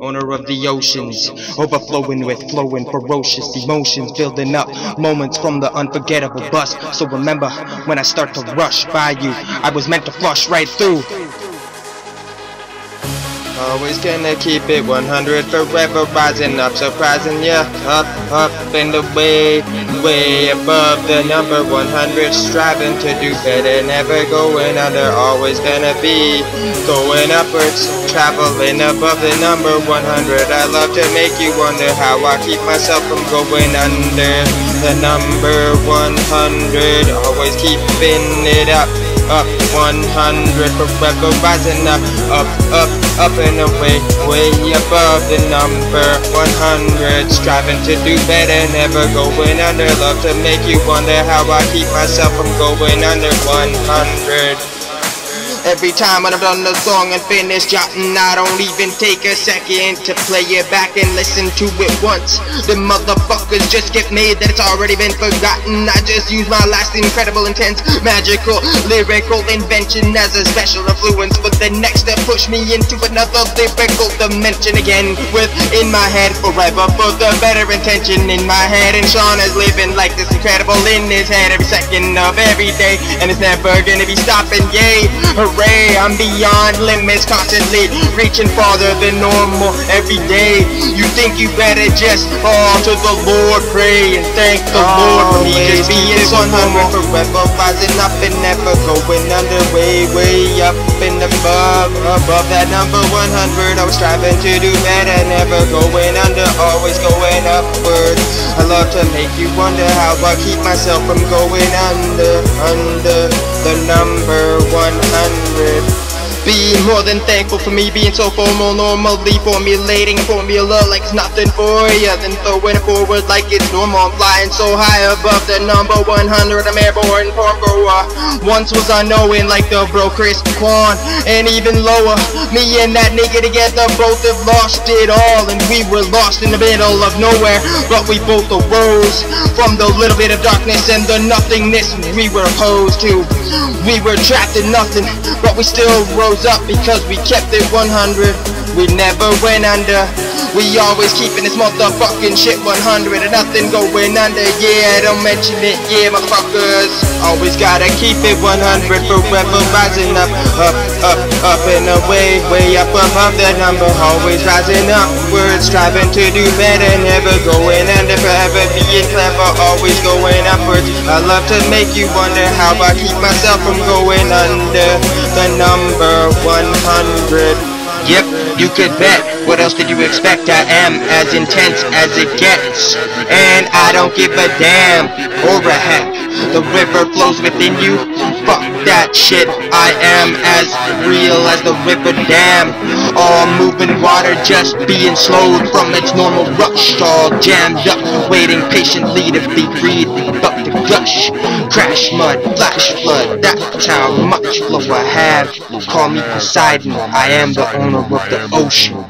owner of the oceans, overflowing with flowing ferocious emotions, building up moments from the unforgettable bus. So remember, when I start to rush by you, I was meant to flush right through. Always gonna keep it 100 forever rising up surprising ya. Up up in the way way above the number 100 striving to do better never going under always gonna be going upwards. Traveling above the number 100 I love to make you wonder how I keep myself from going under the number 100 always keeping it up up 100 forever rising up up up up and away way above the number 100 striving to do better never going under. Love to make you wonder how I keep myself from going under 100 Every time when I've done the song and finished jotting, I don't even take a second to play it back and listen to it once. The motherfuckers just get made that it's already been forgotten. I just use my last incredible, intense, magical, lyrical invention as a special influence for the next step. Push me into another lyrical dimension again. With in my head forever for the better intention in my head. And Shawn is living like this incredible in his head every second of every day. And it's never gonna be stopping, yay! Array. I'm beyond limits, constantly reaching farther than normal every day. You think you better just fall to the Lord, pray and thank the Lord for me just being so humble forever, rising up and never going under, way, way up and above, above that number 100. I was striving to do better, never going under, always going upwards. I love to make you wonder how I keep myself from going under, under the number 100 being more than thankful for me being so formal, normally formulating a formula like it's nothing for ya. Then throwing it forward like it's normal. I'm flying so high above the number 100. I'm airborne farm grower. Once was unknowing like the bro Chris Quan. And even lower, me and that nigga together both have lost it all. And we were lost in the middle of nowhere. But we both arose from the little bit of darkness and the nothingness we were opposed to. We were trapped in nothing, but we still rose up because we kept it 100. We never went under. We always keeping this motherfucking shit 100 and nothing going under. Yeah, don't mention it. Yeah, motherfuckers. Always gotta keep it 100 forever rising up, up, up, up and away, way up above the number. Always rising upwards, striving to do better, never going under. Always going upwards. I love to make you wonder how I keep myself from going under the number 100. Yep, you could bet. What else did you expect? I am as intense as it gets. And I don't give a damn or a heck. The river flows within you. That shit. I am as real as the river dam. All moving water just being slowed from its normal rush. All jammed up, waiting patiently to be freed. But the gush, crash mud, flash flood. That's how much flow I have. Call me Poseidon. I am the owner of the ocean.